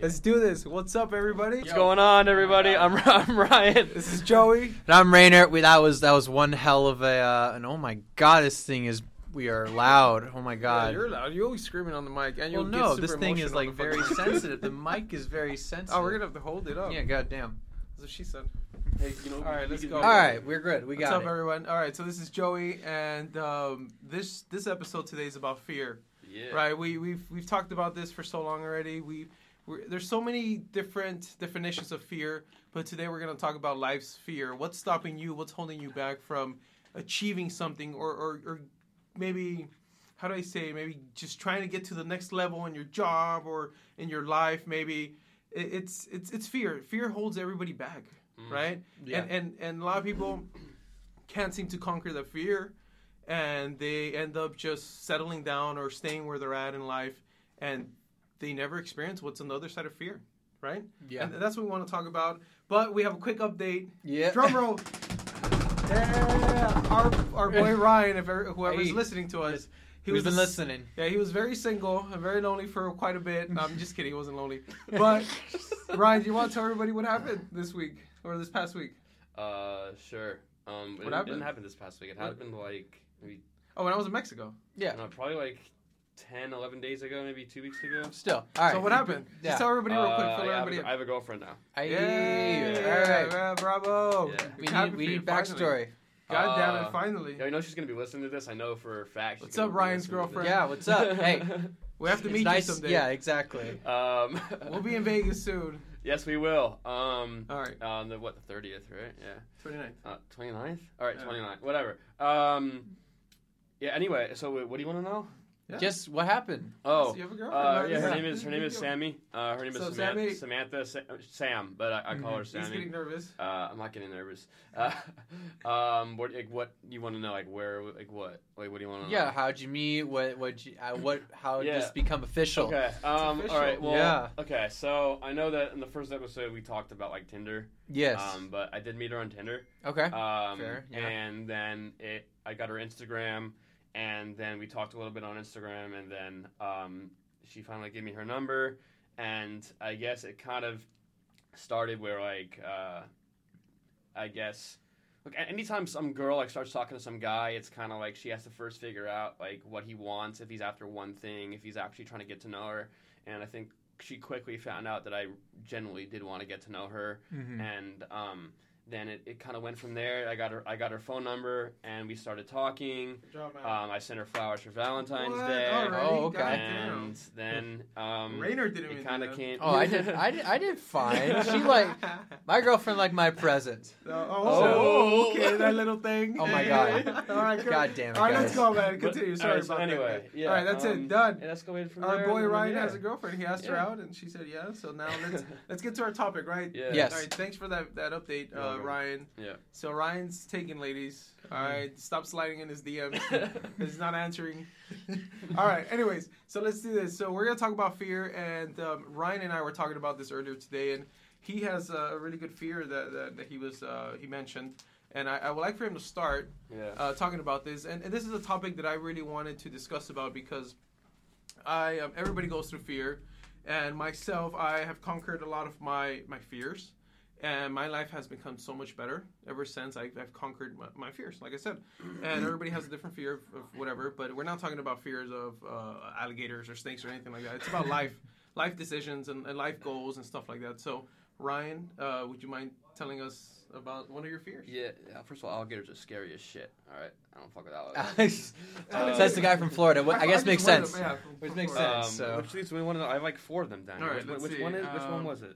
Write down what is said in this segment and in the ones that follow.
Let's do this. What's up, everybody? What's going on, everybody? I'm, I'm Ryan. This is Joey. And I'm Rainer. We, that was that was one hell of a. Uh, and oh my god, this thing is. We are loud. Oh my god, Yeah, god. you're loud. You're always screaming on the mic, and well, you'll no, get this thing is like very fucking- sensitive. The mic is very sensitive. Oh, we're gonna have to hold it up. Yeah, goddamn. That's what she said. Hey, you know, All right, let's go. make All it- right, we're good. We What's got up, it. everyone? All right, so this is Joey, and um, this this episode today is about fear. Yeah. Right? We we've we've talked about this for so long already. We we're, there's so many different definitions of fear, but today we're gonna talk about life's fear. What's stopping you? What's holding you back from achieving something, or or, or maybe how do I say? Maybe just trying to get to the next level in your job or in your life. Maybe it, it's it's it's fear. Fear holds everybody back, mm. right? Yeah. And and and a lot of people can't seem to conquer the fear and they end up just settling down or staying where they're at in life and they never experience what's on the other side of fear right Yeah. and that's what we want to talk about but we have a quick update Yeah. drum roll yeah our, our boy ryan if ever, whoever's Hey. listening to us he We've was been listening. yeah he was very single and very lonely for quite a bit no, i'm just kidding he wasn't lonely but ryan do you want to tell everybody what happened this week or this past week Uh, sure. Um, What didn't- happened? didn't happen this past week. It happened like maybe oh when i was in mexico Yeah. no, probably like 10, 11 days ago, maybe two weeks ago. Still. All right. so what happened Yeah. just tell everybody real quick Uh, fill yeah, I, have everybody a, in I have a girlfriend now. Yay. Yeah, all right. yeah, bravo. Yeah. We Happy need for we you, need finally. backstory. God damn it, Uh, finally. Yeah, I know she's gonna be listening to this. I know for a fact. What's up, Ryan's listening to this. girlfriend? Yeah. What's up? Hey. We have to it's meet nice. you someday. Yeah. Exactly. Um, We'll be in Vegas soon. Yes, we will. Um, All right. on the what the thirtieth, right? Yeah. 29th. Uh, 29th? All right, Yeah. 29th. Whatever. Um, yeah. Anyway, so what do you want to know? Yeah. Just what happened? Oh, So you have a girlfriend, uh, right? yeah. Her name is her name is Sammy. Uh, her name So is Samantha. Sammy- Samantha Sa- Sam, but I, I call her Sammy. He's Sammy. getting nervous. Uh, I'm not getting nervous. Uh, um, what like, what you want to know? Like where? Like what? Like what do you want to know? Yeah. How'd you meet? What? What? You, uh, what? How did Yeah. this become official? Okay. Um. official. All right. Well. Yeah. Okay. So I know that in the first episode we talked about like Tinder. Yes. Um. But I did meet her on Tinder. okay. Um, Fair, yeah. And then it, I got her Instagram, and then we talked a little bit on Instagram, and then um, she finally gave me her number, and I guess it kind of started where like uh, I guess. Look, anytime some girl like starts talking to some guy, it's kind of like she has to first figure out like what he wants, if he's after one thing, if he's actually trying to get to know her. And I think she quickly found out that I genuinely did want to get to know her Mhm. and um, then it, it kind of went from there. I got her I got her phone number and we started talking. Good job, man. Um, I sent her flowers for Valentine's What? Day, Alrighty, Oh, okay. goddamn. and then um, Rainer didn't even it kind of that. came. Oh, I did. I did. I did fine. She like my girlfriend like my present. Oh, Oh. okay, that little thing. Oh my God. All right, good. God damn it, All right, guys. let's go, man. Continue. Sorry right, so about that. anyway, man. yeah, All right, that's um, it. Done. And let's go in from Our there. boy and then, Ryan yeah. has a girlfriend. He asked her out, and she said yes. So now let's let's get to our topic, right? Yeah. Yes. All right. Thanks for that that update, You're uh, welcome. Ryan. Yeah. So Ryan's taking ladies. All right. Stop sliding in his DMs. He's not answering. All right. Anyways, so let's do this. So we're gonna talk about fear, and um, Ryan and I were talking about this earlier today, and he has a really good fear that that, that he was uh, he mentioned, and I, I would like for him to start Yeah. uh, talking about this, and, and this is a topic that I really wanted to discuss about because I um, everybody goes through fear, and myself I have conquered a lot of my my fears, and my life has become so much better ever since I, I've conquered my, my fears. Like I said, and everybody has a different fear of, of whatever, but we're not talking about fears of uh, alligators or snakes or anything like that. It's about life, life decisions and, and life goals and stuff like that. So Ryan, uh, would you mind telling us about one of your fears? yeah. yeah, First of all, alligators are scary as shit. All right. I don't fuck with alligators. Alex, Uh, that's the guy from Florida. What, I, guess just makes sense. to- yeah, from- Which makes Florida. sense. Um, so. Which leads me one. of. I have like four of them down All here. right, which, let's which see. one is? Which Um, one was it?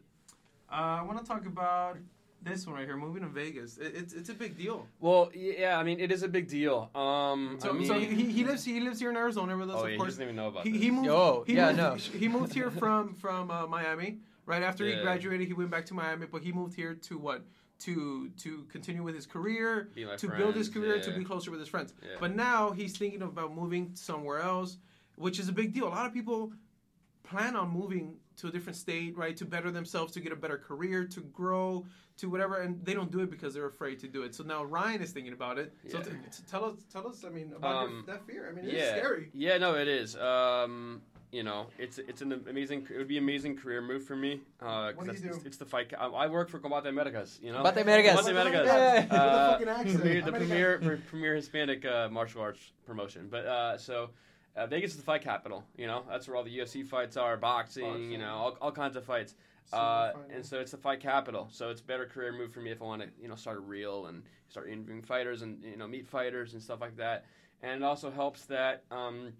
Uh, I want to talk about this one right here, moving to Vegas. It, it's it's a big deal. Well, yeah, I mean, it is a big deal. Um, So, I mean, so he, he lives he lives here in Arizona with us, oh, of yeah, he course. doesn't even know about He, this. he moved. Yo, he yeah, moved, no. He moved here from from uh, Miami. Right after he graduated, he went back to Miami, but he moved here to what? To to continue with his career, Be my to build his career, yeah. to be closer with his friends. Yeah. But now he's thinking about moving somewhere else, which is a big deal. A lot of people plan on moving to a different state, right, to better themselves, to get a better career, to grow, to whatever, and they don't do it because they're afraid to do it. So now Ryan is thinking about it. So t- t- tell us, tell us, I mean, about your, Um, that fear. I mean, it's yeah, scary. Yeah, no, it is. Um, you know, it's it's an amazing. It would be an amazing career move for me. Uh, 'cause What do you do? It's the fight. I, I work for Combate Americas. You know, Combate Americas. Combate Americas. Yay. With a Uh, fucking accent. premier, the premier premier Hispanic uh, martial arts promotion. But uh, so. Uh, Vegas is the fight capital, you know. That's where all the UFC fights are, boxing, Boxing. you know, all, all kinds of fights. Uh, and so it's the fight capital. So it's a better career move for me if I want to, you know, start a reel and start interviewing fighters and you know meet fighters and stuff like that. And it also helps that um,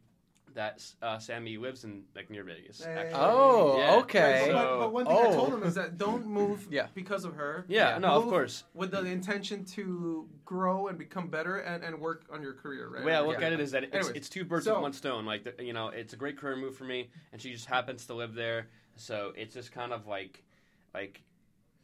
that uh, Sammy lives in like near Vegas. Hey. Oh, Yeah. okay. But, So- but one thing I Oh. told him is that don't move Yeah. because of her. Yeah, Yeah. no, of course. With the intention to grow and become better and, and work on your career, right? The way I look Yeah. at it is that it's, Anyways, it's two birds so- with one stone. Like the, you know, it's a great career move for me, and she just happens to live there, so it's just kind of like, like,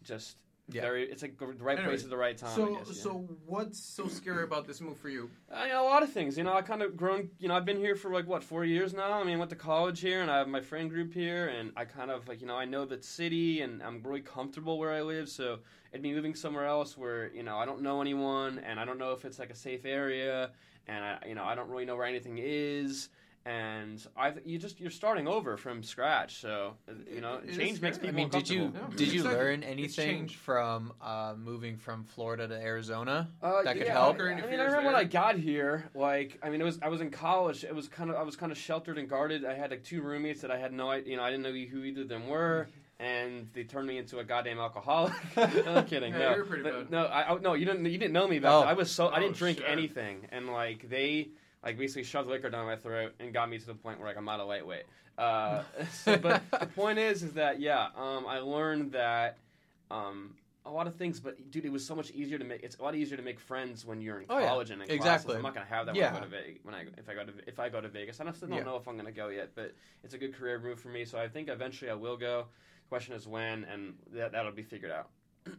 just Yeah. very. It's like the right Anyways, place at the right time. So, I guess, yeah. so what's so scary about this move for you? I know a lot of things. You know, I kind of grown. You know, I've been here for like what four years now. I mean, I went to college here, and I have my friend group here, and I kind of like you know I know the city, and I'm really comfortable where I live. So it'd be moving somewhere else where you know I don't know anyone, and I don't know if it's like a safe area, and I you know I don't really know where anything is. And I, you just you're starting over from scratch, so uh, you know It is change makes scary. I mean, did you. Yeah. did you Exactly. learn anything from uh, moving from Florida to Arizona? Uh, that could yeah, help? I, I mean, I Interferes remember when. I got here, like, I mean, it was I was in college. It was kind of I was kind of sheltered and guarded. I had like two roommates that I had no, i- you know, I didn't know who either of them were, and they turned me into a goddamn alcoholic. no, I'm kidding. Yeah, no, you're pretty But- bad. no, I, I- no, you didn't, you didn't know me back Oh. then. I was so I Oh, didn't drink shit. anything, and like they like basically shoved liquor down my throat and got me to the point where like I'm not a lightweight. Uh, so, but the point is, is that yeah, um, I learned that. Um, a lot of things, but dude, it was so much easier to make. It's a lot easier to make friends when you're in Oh, yeah. college and in Exactly. classes. I'm not gonna have that Yeah. when I go to Vegas. When I if I go to if I go to Vegas, I still don't Yeah. know if I'm gonna go yet, but it's a good career move for me. So I think eventually I will go. Question is when, and that that'll be figured out.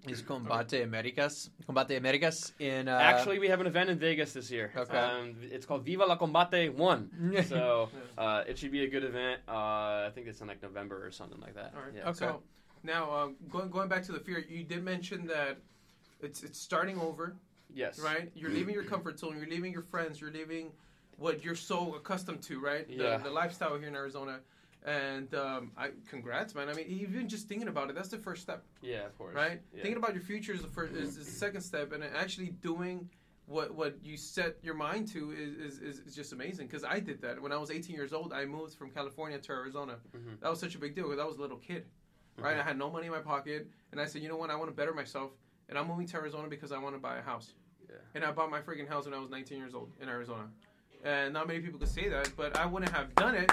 Is Combate Americas? Combate Americas in uh, Actually, we have an event in Vegas this year. Okay. Um, it's called Viva la Combate One. so uh, it should be a good event. Uh, I think it's in like November or something like that. All right. Yeah. Okay. So now um, going going back to the fear, you did mention that it's it's starting over, Yes. right? You're leaving your comfort zone. You're leaving your friends. You're leaving what you're so accustomed to, right? The, Yeah. the lifestyle here in Arizona. And um, I congrats, man. I mean, even just thinking about it, that's the first step, Yeah, of course. right? Yeah. Thinking about your future is the first, is the second step, and actually doing what what you set your mind to is is, is, is just amazing. Because I did that when I was 18 years old. I moved from California to Arizona. Mhm. That was such a big deal because I was a little kid, right? Mhm. I had no money in my pocket, and I said, you know what? I want to better myself, and I'm moving to Arizona because I want to buy a house. Yeah. And I bought my freaking house when I was 19 years old in Arizona, and not many people could say that, but I wouldn't have done it.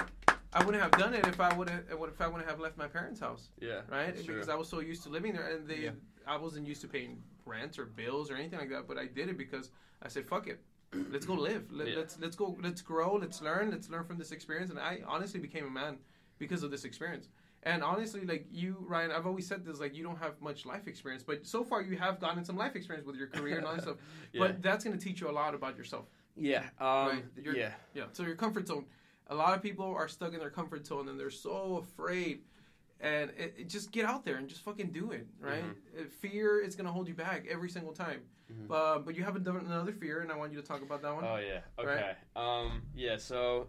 I wouldn't have done it if I would have if I wouldn't have left my parents' house, Yeah. right? that's true. Because I was so used to living there, and they, Yeah. I wasn't used to paying rent or bills or anything like that. But I did it because I said, "Fuck it, let's go live. Let, Yeah. Let's let's go. Let's grow. Let's learn. Let's learn from this experience." And I honestly became a man because of this experience. And honestly, like you, Ryan, I've always said this: like you don't have much life experience, but so far you have gotten some life experience with your career and all that stuff. Yeah. But that's going to teach you a lot about yourself. Yeah. Um, Right, you're- yeah. Yeah. So your comfort zone. A lot of people are stuck in their comfort zone and they're so afraid. And it, it- just get out there and just fucking do it, right? Uh, Fear is gonna hold you back every single time. Mhm. Uh, but you have another fear, and I want you to talk about that one. Oh yeah. Right? Okay. Um. Yeah. So.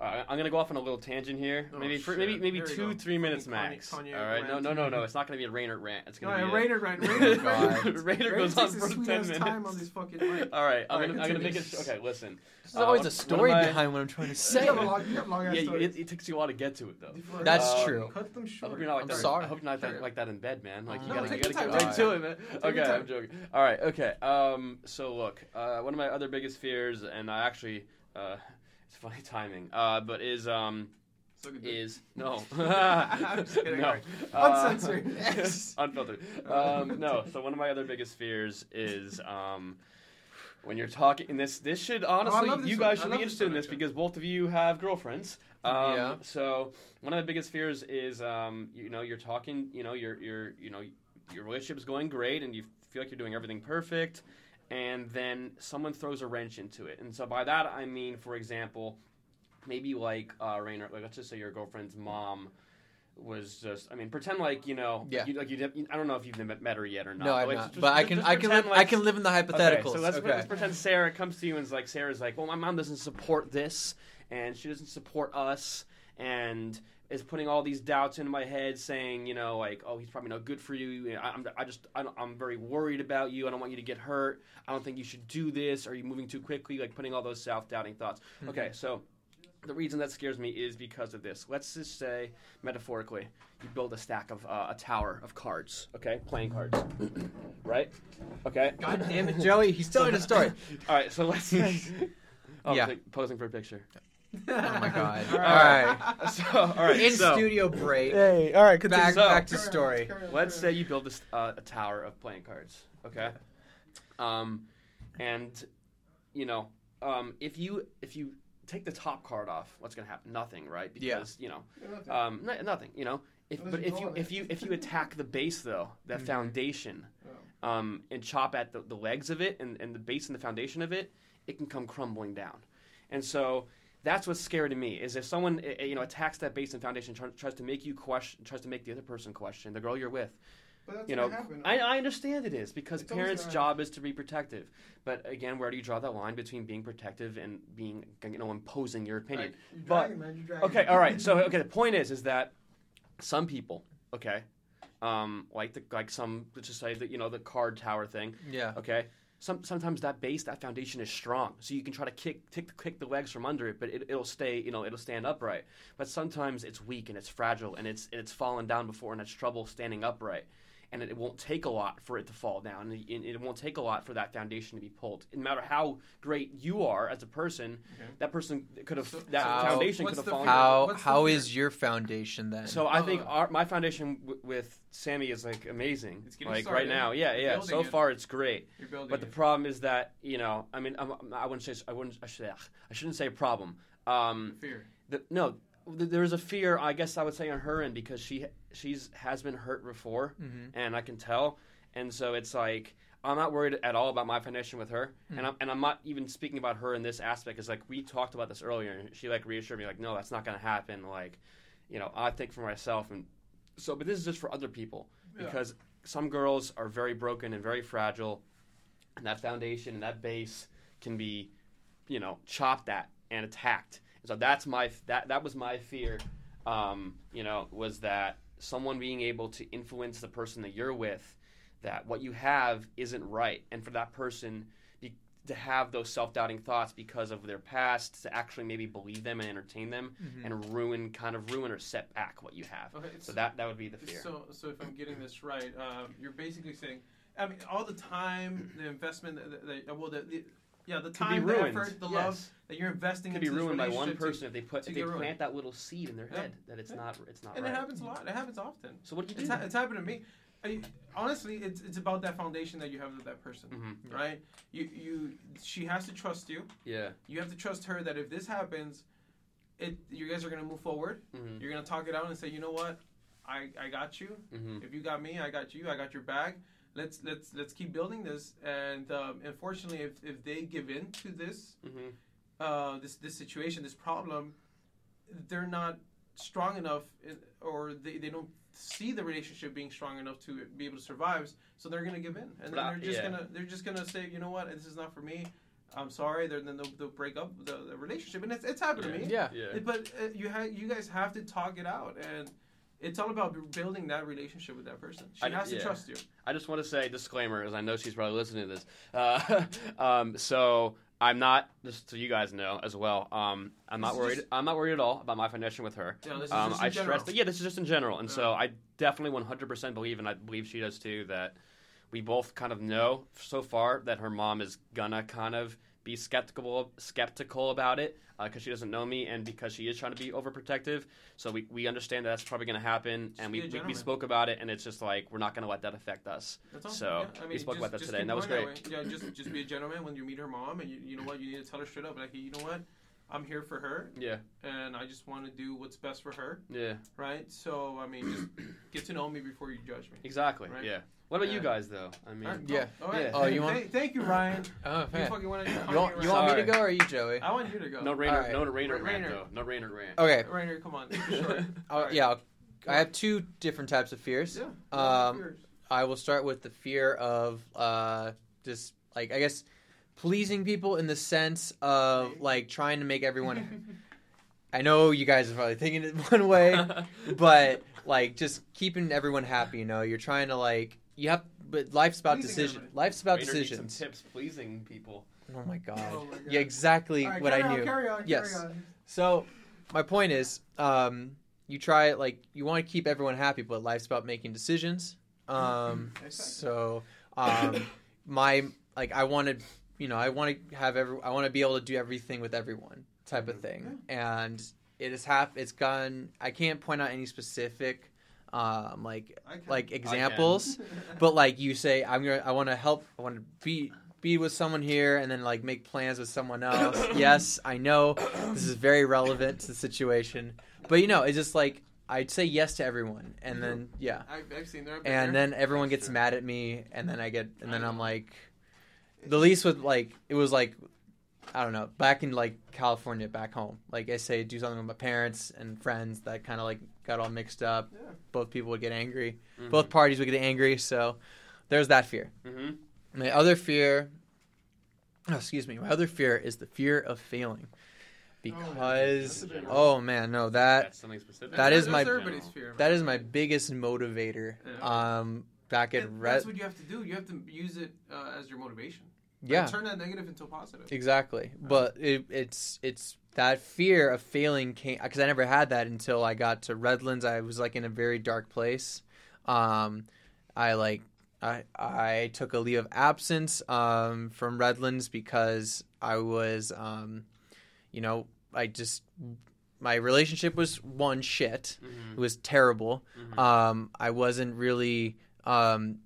Uh, I'm gonna go off on a little tangent here. Oh, maybe for maybe maybe two go. three minutes Kanye- max. Kanye All right. No rant. no no no. It's not gonna be a Rainer rant. It's gonna yeah, be a, Rainer, rant. Rainer, God. Rainer Rainer goes on for his sweet ten minutes. time on this fucking mic. All right. I'm All right, gonna I'm gonna make continue. it. Okay. Listen. There's always Uh, a story one of my- behind what I'm trying to say. You say. have a long, you have long ass Yeah. stories. It, it takes you a while to get to it though. That's Uh, true. Cut them I short. hope you're not like I'm that. sorry. I hope you're not that, like that in bed, man. Like you gotta, you gotta get right to it, man. Take your Okay. I'm joking. All right, okay. Um, so look, uh, one of my other biggest fears, and I actually, uh, it's funny timing, uh, but is um, is no, I'm just kidding, no. Uh, Uncensored. Yes. unfiltered. Um, no. So one of my other biggest fears is um. When you're talking, and this this should honestly, love this you guys should be interested in this because both of you have girlfriends. Um, Yeah. So one of the biggest fears is, um, you know, you're talking, you know, your your you know your relationship is going great, and you feel like you're doing everything perfect, and then someone throws a wrench into it. And so by that I mean, for example, maybe like uh, Rainer, like let's just say your girlfriend's mom was just, I mean, pretend like you know, Yeah. you, like you, I don't know if you've met, met her yet or not. No, I'm like, not. just- but I can I can live I can live in the hypotheticals. Okay, so let's, okay. let's pretend Sarah comes to you and is like, Sarah's like, well, my mom doesn't support this, and she doesn't support us, and is putting all these doubts into my head, saying, you know, like, oh, he's probably not good for you. I, I'm, I just, I I'm very worried about you. I don't want you to get hurt. I don't think you should do this. Are you moving too quickly? Like putting all those self-doubting thoughts. Okay, so the reason that scares me is because of this. Let's just say, metaphorically, you build a stack of uh, a tower of cards. Okay, playing cards, right? Okay. God damn it, Joey! He's telling a story. All right, so let's say. Oh, Yeah. like posing for a picture. Oh my god! All All right, So, all right. in so, studio break. Hey, all right, Back So- back to story. Let's say you build this, uh, a tower of playing cards. Okay. Um, and you know, um, if you if you take the top card off, what's gonna happen? Nothing, right? Yeah. Because you know, um, no, nothing. You know, if but if you if you if you attack the base though, that Mhm. foundation, um, and chop at the, the legs of it and, and the base and the foundation of it, it can come crumbling down. And so that's what's scary to me is if someone eh, eh, you know attacks that base and foundation, tries to make you question, tries to make the other person question the girl you're with. But that's You gonna know. I, I understand it is because It's parents' job is to be protective. But again, where do you draw that line between being protective and being you know imposing your opinion? Like, you're But- dragging, man, you're dragging. Okay, all right. So okay, the point is, is that some people, okay, um, like the like some let's just say that you know the card tower thing, Yeah. okay. Some sometimes that base, that foundation is strong, so you can try to kick kick kick the legs from under it, but it, it'll stay, you know, it'll stand upright. But sometimes it's weak and it's fragile and it's it's fallen down before and it's trouble standing upright. And it, it won't take a lot for it to fall down. And it, it won't take a lot for that foundation to be pulled. No matter how great you are as a person, Okay. that person could have So- that so foundation could have fallen. fear? down. How What's the how fear? is your foundation then? So I think Uh, our, my foundation w- with Sammy is like amazing. It's getting Like started. right now, yeah, yeah. So it. far, it's great. You're building But the it. problem is that you know, I mean, I'm, I wouldn't say I wouldn't I should I shouldn't say problem. Um, fear. the, no, th- there's a fear. I guess I would say on her end because she she's has been hurt before, Mhm. and I can tell. And so it's like I'm not worried at all about my foundation with her, and I'm and I'm not even speaking about her in this aspect. Is like we talked about this earlier, and she like reassured me like, no, that's not going to happen. Like, you know, I think for myself, and so, but this is just for other people Yeah. because some girls are very broken and very fragile, and that foundation and that base can be, you know, chopped at and attacked. So that's my that that was my fear. Um, you know, was that someone being able to influence the person that you're with, that what you have isn't right, and for that person be, to have those self-doubting thoughts because of their past, to actually maybe believe them and entertain them, Mhm. and ruin, kind of ruin or set back what you have. Okay, So that that would be the fear. So, so if I'm getting this right, um, you're basically saying, I mean, all the time, the investment, the, the, the- well, the, the yeah, the time, the effort, the yes. love that you're investing could be into this ruined by one relationship to- person if they put if they get ruined. plant that little seed in their Yeah. head that it's Yeah. not it's not and right. it happens a lot. It happens often. So what do you It's, do? ha- it's happened to me. I, honestly, it's it's about that foundation that you have with that person, hmm right? You you she has to trust you. Yeah. You have to trust her that if this happens, it you guys are gonna move forward. hmm You're gonna talk it out and say, you know what, I I got you. hmm If you got me, I got you. I got your bag. Let's let's let's keep building this. And um, unfortunately, if, if they give in to this hmm uh, this this situation, this problem, they're not strong enough, in, or they, they don't see the relationship being strong enough to be able to survive. So they're gonna give in, and then they're just yeah. gonna they're just gonna say, you know what, this is not for me. I'm sorry. They're, then they'll, they'll break up the, the relationship, and it's, it's happened to me. Yeah. Yeah. But uh, you ha- you guys have to talk it out, and it's all about building that relationship with that person. She I- has to trust you. I just want to say disclaimer, as I know she's probably listening to this. Uh, um, so I'm not, just so you guys know as well. Um, I'm not worried. just- I'm not worried at all about my foundation with her. Yeah, this is Um, just I in stress that. Yeah, this is just in general, and so I definitely 100% believe, and I believe she does too, that we both kind of know so far that her mom is gonna kind of be skeptical skeptical about it uh, because she doesn't know me and because she is trying to be overprotective. So we, we understand that that's probably going to happen, and we, we, we spoke about it, and it's just like we're not going to let that affect us. That's all. So, yeah, I we spoke just, about that today, and that was great. way. Yeah, just just be a gentleman when you meet her mom, and you, you know what you need to tell her straight up, like, hey, you know what, I'm here for her, Yeah, and I just want to do what's best for her, yeah, right? So I mean, just get to know me before you judge me. exactly. Right. Yeah. What about you guys though? I mean, All right, Yeah. cool. All right. Yeah. Oh, you Thank- want- Thank you, Ryan. Oh, You man. fucking want to. You want, you want me to Sorry. go or are you, Joey? I want you to go. no Rainer, Alright. no Rainer Ra- rant Rainer. though. No Rainer rant. Okay. Rainer, come on. keep it short. Oh, Alright. yeah. I'll- I have two different types of fears. Yeah. Um, yours. I will start with the fear of uh, just like I guess pleasing people in the sense of like trying to make everyone I know you guys are probably thinking it one way, but like just keeping everyone happy. You know, you're trying to like you have, but life's about Pleasing decision. everybody. Life's about Rainer needs decisions. Some tips pleasing people. Oh my god. Oh my God. Yeah, exactly All right, what carry I on, knew. Carry on, Yes. carry on. So, my point is, um, you try it. like you want to keep everyone happy, but life's about making decisions. Um, Exactly. so, um, my like I want to, you know, I want to have every, I want to be able to do everything with everyone, type of thing, and it has hap- It's gone. I can't point out any specific, um, like like examples, but like you say, I'm gonna, I want to help, I want to be be with someone here, and then like make plans with someone else. yes, I know this is very relevant to the situation, but you know, it's just like I'd say yes to everyone, and then yeah, I've, I've seen there. and then everyone gets mad at me, and then I get, and then I I'm like, the least with like it was like. I don't know. Back in like California, back home, like I say, do something with my parents and friends that kind of like got all mixed up. Yeah. Both people would get angry Mhm. both parties would get angry. So there's that fear. Mhm. My other fear, oh, excuse me, my other fear is the fear of failing, because that's a big one. oh man, no that That's something specific. that is my- everybody's fear. that my biggest motivator. Yeah. Um, back at That- Red, That's what you have to do. You have to use it uh, as your motivation. Like, yeah, turn that negative into a positive. exactly. But it, it's it's that fear of failing came because I never had that until I got to Redlands. I was like in a very dark place. Um, I like I I took a leave of absence um, from Redlands because I was um, you know I just my relationship was one shit. Mhm. It was terrible. Mhm. Um, I wasn't really. Um,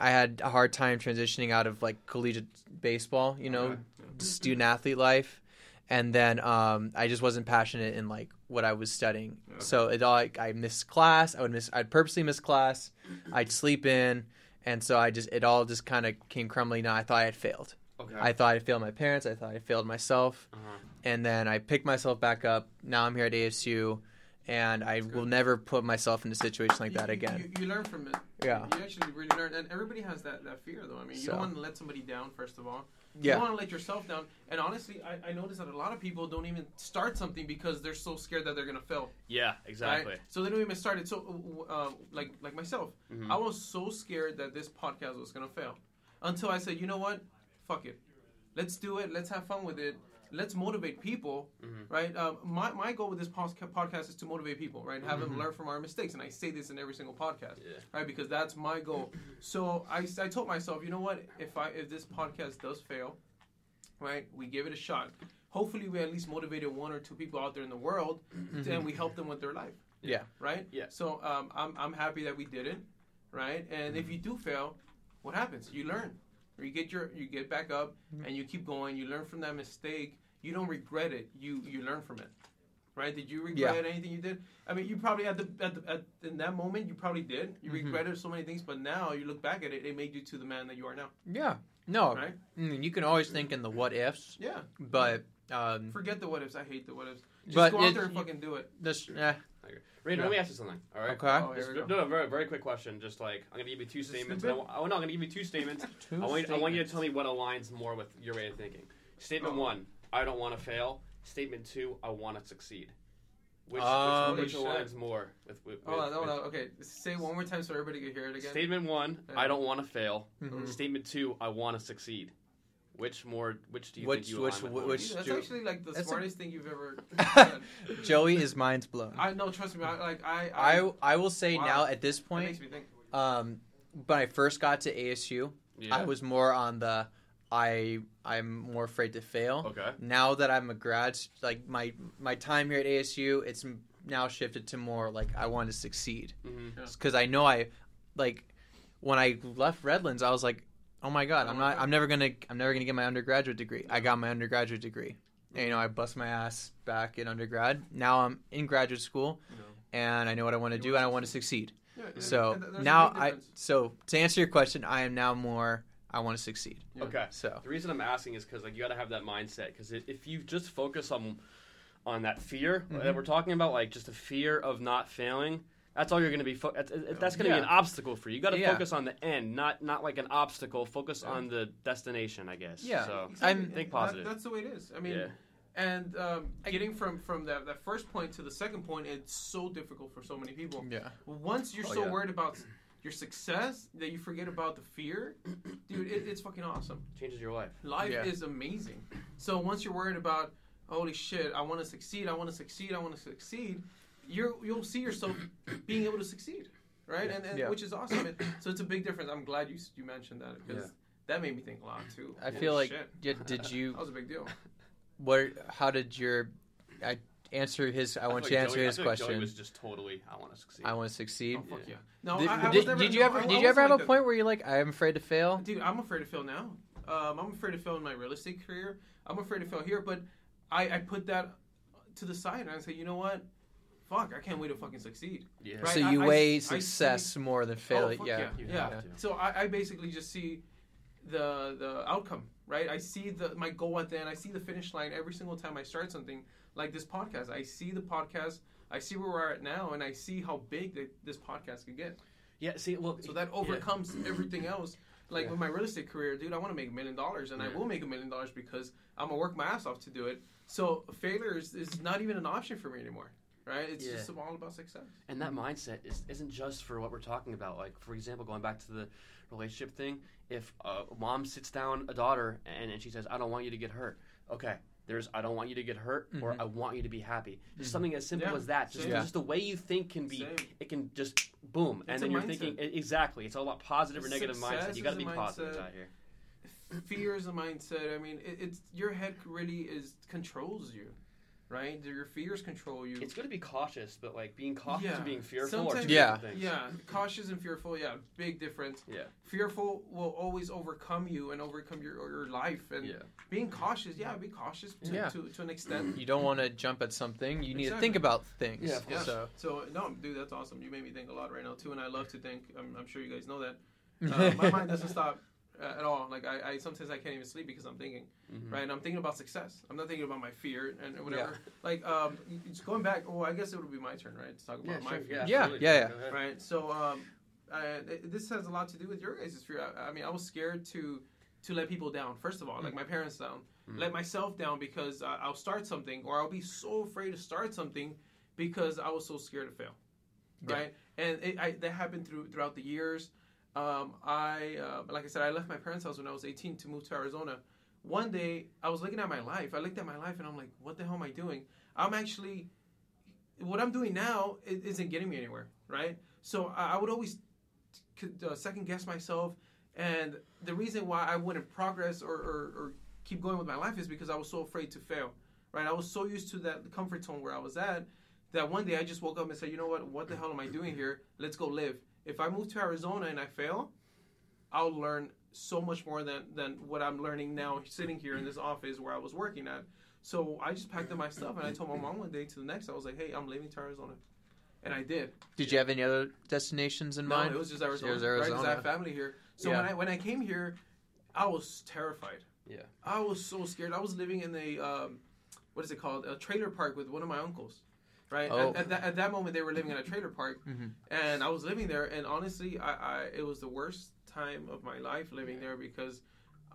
I had a hard time transitioning out of like collegiate baseball. You know, Okay. student athlete life, and then um, I just wasn't passionate in like what I was studying. Okay. So it all like, I missed class. I would miss. I'd purposely miss class. I'd sleep in, and so I just it all just kind of came crumbling down. I thought I had failed. Okay. I thought I failed my parents. I thought I failed myself, Uh-huh. and then I picked myself back up. Now I'm here at ASU. And I will never put myself in a situation like that again. You, you learn from it. Yeah. You actually really learn, and everybody has that, that fear though. I mean, you So. don't want to let somebody down first of all. You Yeah. don't want to let yourself down. And honestly, I, I noticed that a lot of people don't even start something because they're so scared that they're gonna fail. Yeah, exactly. Right? So they don't even start it. So, uh, like like myself, Mhm. I was so scared that this podcast was gonna fail, until I said, you know what, fuck it, let's do it. Let's have fun with it. Let's motivate people, Mhm. right? Um, my my goal with this podcast is to motivate people, right? Have Mhm. them learn from our mistakes, and I say this in every single podcast, Yeah. right? Because that's my goal. So I, I told myself, you know what? If I if this podcast does fail, right, we give it a shot. Hopefully, we at least motivated one or two people out there in the world, and we help them with their life Yeah. right? Yeah. So um, I'm I'm happy that we did it, right? And if you do fail, what happens? You learn, or you get your you get back up and you keep going. You learn from that mistake. You don't regret it. You you learn from it, right? Did you regret anything you did? I mean, you probably at the at, the, at in that moment you probably did. You Mhm. regretted so many things, but now you look back at it, it made you to the man that you are now, Yeah. No. right? You can always think in the what ifs, Yeah. but um, Forget the what ifs. I hate the what ifs. Just But go out there and fucking do it. this. Eh, Rainer, Yeah. let me ask you something. All right. okay. Oh, Just- here we no, go. no, very, very quick question. Just like I'm gonna give you two statements. I, oh no, I'm gonna give you two statements. Two I want, you, I want you to tell me what aligns more with your way of thinking. Statement Oh. one: I don't want to fail. Statement two: I want to succeed. Which, Um, which, which Holy shit. aligns more with? with, Hold on, with- hold with- on. Okay, say one more time so everybody can hear it again. Statement one: Yeah. I don't want to fail. Mhm. Statement two: I want to succeed. Which more? Which do you Which- think you which- align with more? which- That's Joe- actually like the That's a- smartest thing you've ever done. Joey is mind blown. I know, trust me. I, like I, I, I I will say Wow. now at this point, makes um, when I first got to ASU, Yeah. I was more on the I I'm more afraid to fail. okay. Now that I'm a grad, like my my time here at ASU, it's now shifted to more like I want to succeed Mm-hmm. because I know I like when I left Redlands, I was like, oh my god, I'm not, I'm never gonna, I'm never gonna get my undergraduate degree. I got my undergraduate degree, and you know I bust my ass back in undergrad. Now I'm in graduate school, You and I know what I want to do, and I want to succeed. Yeah, yeah, So and th- there's a now I, so to answer your question, I am now more, I want to succeed. Yeah. Okay. So The reason I'm asking is because like you got to have that mindset. Because if you just focus on on that fear Mhm. that we're talking about, like just the fear of not failing, that's all you're going to be. Fo- that's that's going to Yeah. be an obstacle for you. You got to Yeah. focus on the end, not not like an obstacle. Focus Yeah. on the destination, I guess. Yeah. So Exactly. I'm- Think That- positive. that's the way it is. I mean, yeah, And um, getting from from that, that first point to the second point, it's so difficult for so many people. Yeah. Once you're Oh, so yeah. worried about your success that you forget about the fear, dude, it, it's fucking awesome. Changes your life. Life Yeah. is amazing. So once you're worried about, holy shit, I want to succeed, I want to succeed, I want to succeed, you're you'll see yourself being able to succeed, right? And, and Yeah. which is awesome. And so it's a big difference. I'm glad you you mentioned that because Yeah. that made me think a lot too. I Holy feel like shit. yeah, did you that was a big deal. what how did your I answer his I want you to like answer Joey- I his feel like Joey question. was just totally. I want to succeed. I want to succeed. Oh fuck Yeah. yeah! No, did, I, I did- never, did you no, ever I- did you ever have a like that. point where you're like I'm afraid to fail? Dude, I'm afraid to fail now. Um, I'm afraid to fail in my real estate career. I'm afraid to fail here, but I, I put that to the side and I say, you know what? Fuck, I can't wait to fucking succeed. yeah. Right. So you I- I- weigh I see- success more than oh, failure. Oh, fuck yeah. yeah, yeah. So I, I basically just see the the outcome, right? I see the my goal at the end. I see the finish line every single time I start something like this podcast. I see the podcast. I see where we're at now, and I see how big that this podcast could get. Yeah. See, look. So that yeah. overcomes everything else. Like Yeah. with my real estate career, dude, I want to make a million dollars, and I will make a million dollars because I'm gonna work my ass off to do it. So failure is, is not even an option for me anymore, right? It's Yeah. just all about success. And that mindset is, isn't just for what we're talking about. Like, for example, going back to the relationship thing, if a mom sits down a daughter and, and she says, I don't want you to get hurt. Okay, there's I don't want you to get hurt or Mhm. I want you to be happy. Just Mhm. something as simple Yeah, as that. Just. Yeah. just the way you think can be, Same. it can just boom. It's and then you're mindset. thinking, exactly. It's all about positive or negative Success mindset. You got to be a positive out here. Fear is a mindset. I mean, it, it's your head really is controls you, right? Your fears control you. It's good to be cautious, but like being cautious Yeah. and being fearful are two Yeah. different things. yeah, cautious and fearful. Yeah, big difference. Yeah. Fearful will always overcome you and overcome your your life. And Yeah. being cautious, yeah, be cautious to, Yeah. to, to an extent. You don't want to jump at something. You need to think about things. Yeah, Yeah. So So no, dude, that's awesome. You made me think a lot right now too, and I love to think. I'm, I'm sure you guys know that. Uh, my mind doesn't stop at all. Like I, I sometimes I can't even sleep because I'm thinking. Mhm. Right, and I'm thinking about success. I'm not thinking about my fear and whatever. Like um, it's going back. Well, I guess it would be my turn, right, to talk about Yeah, my sure. fear. Yeah, Yeah, absolutely. yeah, yeah. Right. So um, I, this has a lot to do with your guys' fear. I, I mean, I was scared to to let people down. First of all, like my parents down, Mhm. let myself down because I, I'll start something, or I'll be so afraid to start something because I was so scared to fail. Yeah. Right. And it, I, that happened through throughout the years. Um, I uh, like I said, I left my parents' house when I was 18 to move to Arizona. One day, I was looking at my life. I looked at my life, and I'm like, "What the hell am I doing? I'm actually what I'm doing now isn't getting me anywhere, right? So I, would always uh, second guess myself, and the reason why I wouldn't progress or, or, or keep going with my life is because I was so afraid to fail, right? I was so used to that comfort zone where I was at that one day I just woke up and said, you know what? What the hell am I doing here? Let's go live. If I move to Arizona and I fail, I'll learn so much more than than what I'm learning now sitting here in this office where I was working at. So I just packed up my stuff and I told my mom one day to the next, I was like, hey, I'm leaving to Arizona. And I did. did you have any other destinations in No, mind? No, it was just Arizona. It was Right, 'cause I Arizona. have family here. So Yeah. when I when I came here, I was terrified. Yeah. I was so scared. I was living in a um, what is it called? A trailer park with one of my uncles. Right. Oh. At, at, that, at that moment, they were living in a trailer park, Mhm. and I was living there. And honestly, I, I it was the worst time of my life living there because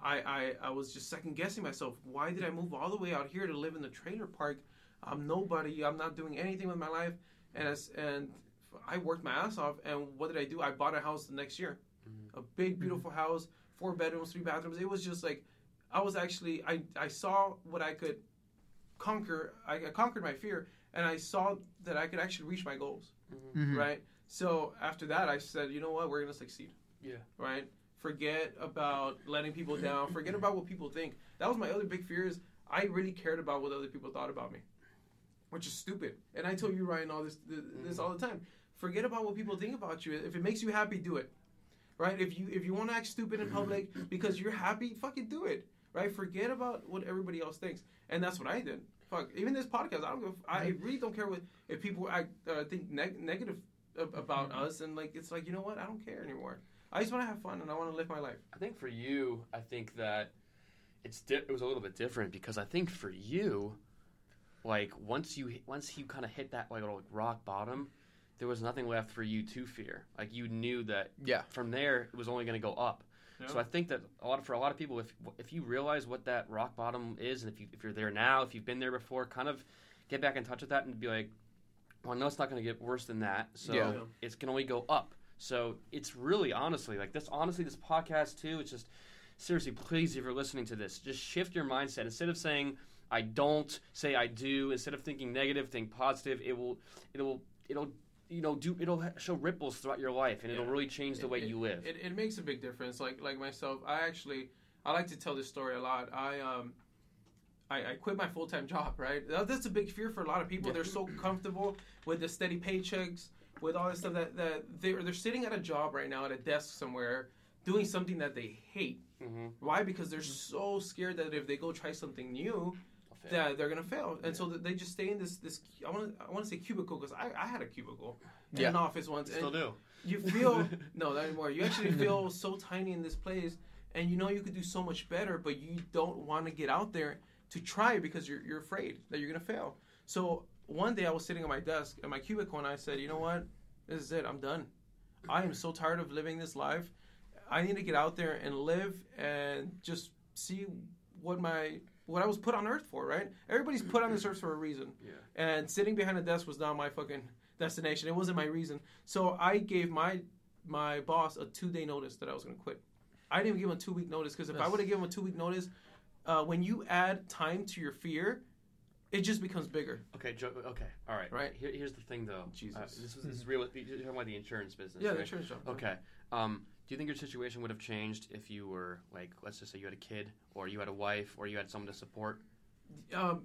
I, I I was just second guessing myself. Why did I move all the way out here to live in the trailer park? I'm nobody. I'm not doing anything with my life. And as, and I worked my ass off. And what did I do? I bought a house the next year, a big beautiful house, four bedrooms, three bathrooms. It was just like I was actually I I saw what I could conquer. I, I conquered my fear, and I saw that I could actually reach my goals. Mhm. Right. So after that, I said, you know what? We're gonna succeed. Yeah. Right. Forget about letting people down. Forget about what people think. That was my other big fear. Is I really cared about what other people thought about me, which is stupid. And I told you, Ryan, all this this all the time. Forget about what people think about you. If it makes you happy, do it. Right. If you if you want to act stupid in public because you're happy, fucking do it. Right. Forget about what everybody else thinks. And that's what I did. Fuck. Even this podcast, I don't. Give, I really don't care what if people act uh, think neg- negative ab- about us. And like it's like you know what? I don't care anymore. I just want to have fun and I want to live my life. I think for you, I think that it's di- it was a little bit different because I think for you, like once you once you kind of hit that like little rock bottom, there was nothing left for you to fear. Like you knew that Yeah. from there it was only going to go up. Yeah. So I think that a lot of, for a lot of people, if if you realize what that rock bottom is, and if you if you're there now, if you've been there before, kind of get back in touch with that and be like, well, I know it's not going to get worse than that, so Yeah. Yeah. it's can only go up. So it's really honestly like this. Honestly, this podcast too. It's just seriously, please, if you're listening to this, just shift your mindset. Instead of saying I don't, say I do. Instead of thinking negative, think positive. It will, it'll, it'll, you know, do it'll show ripples throughout your life, and it'll really change the way it, you live. It, it makes a big difference. Like like myself, I actually I like to tell this story a lot. I um I, I quit my full time job. Right, That- that's a big fear for a lot of people. Yeah. They're so comfortable with the steady paychecks, with all this stuff that that they're they're sitting at a job right now at a desk somewhere doing something that they hate. mm-hmm. Why? Because they're so scared that if they go try something new, that they're gonna fail, and so they just stay in this this. I want to I want to say cubicle because I, I had a cubicle in Yeah. an office once, and Still do. you feel no not anymore. You actually feel so tiny in this place, and you know you could do so much better, but you don't want to get out there to try because you're you're afraid that you're gonna fail. So one day I was sitting at my desk at my cubicle and I said, you know what, this is it. I'm done. I am so tired of living this life. I need to get out there and live and just see what my what I was put on earth for. Right? Everybody's put on this earth for a reason. Yeah. And sitting behind a desk was not my fucking destination. It wasn't my reason. So I gave my my boss a two day notice that I was going to quit. I didn't even give him a two week notice because if I would have given him a two week notice, uh, when you add time to your fear, it just becomes bigger. Okay, Joe. Okay, all right. Right. Here, here's the thing, though. Jesus. Uh, this was this is real. You're talking about the insurance business. Yeah, the insurance job. Okay. Um, do you think your situation would have changed if you were like, let's just say you had a kid, or you had a wife, or you had someone to support? Um,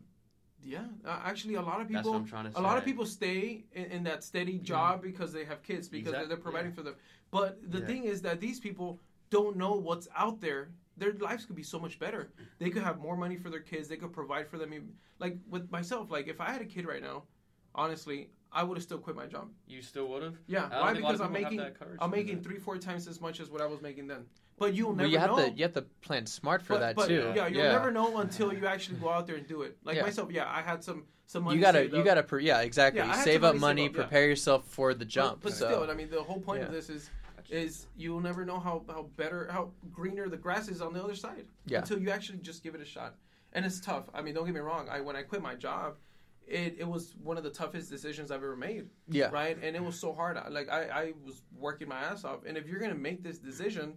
yeah, uh, actually, a lot of That's people what I'm trying to say. a lot of people stay in, in that steady job because they have kids because they're, they're providing yeah. for them. But the Yeah. thing is that these people don't know what's out there. Their lives could be so much better. They could have more money for their kids. They could provide for them. Like with myself, like if I had a kid right now, honestly, I would have still quit my job. You still would have. Yeah, I why? think a lot of Because I'm making I'm making that. three four times as much as what I was making then. But you'll Well, never you have know. to you have to plan smart for but, that but, too. Yeah, you'll never know until you actually go out there and do it. Like Yeah. myself, yeah, I had some some money. You gotta saved you up. gotta pre- yeah exactly Yeah, save up money money saved up, yeah. prepare yourself for the jump. But, but so. still, I mean, the whole point of this is is you'll never know how, how better how greener the grass is on the other side Yeah. until you actually just give it a shot. And it's tough. I mean, don't get me wrong. I when I quit my job, it, it was one of the toughest decisions I've ever made. yeah Right, and it was so hard. Like I, I was working my ass off. And if you're gonna make this decision,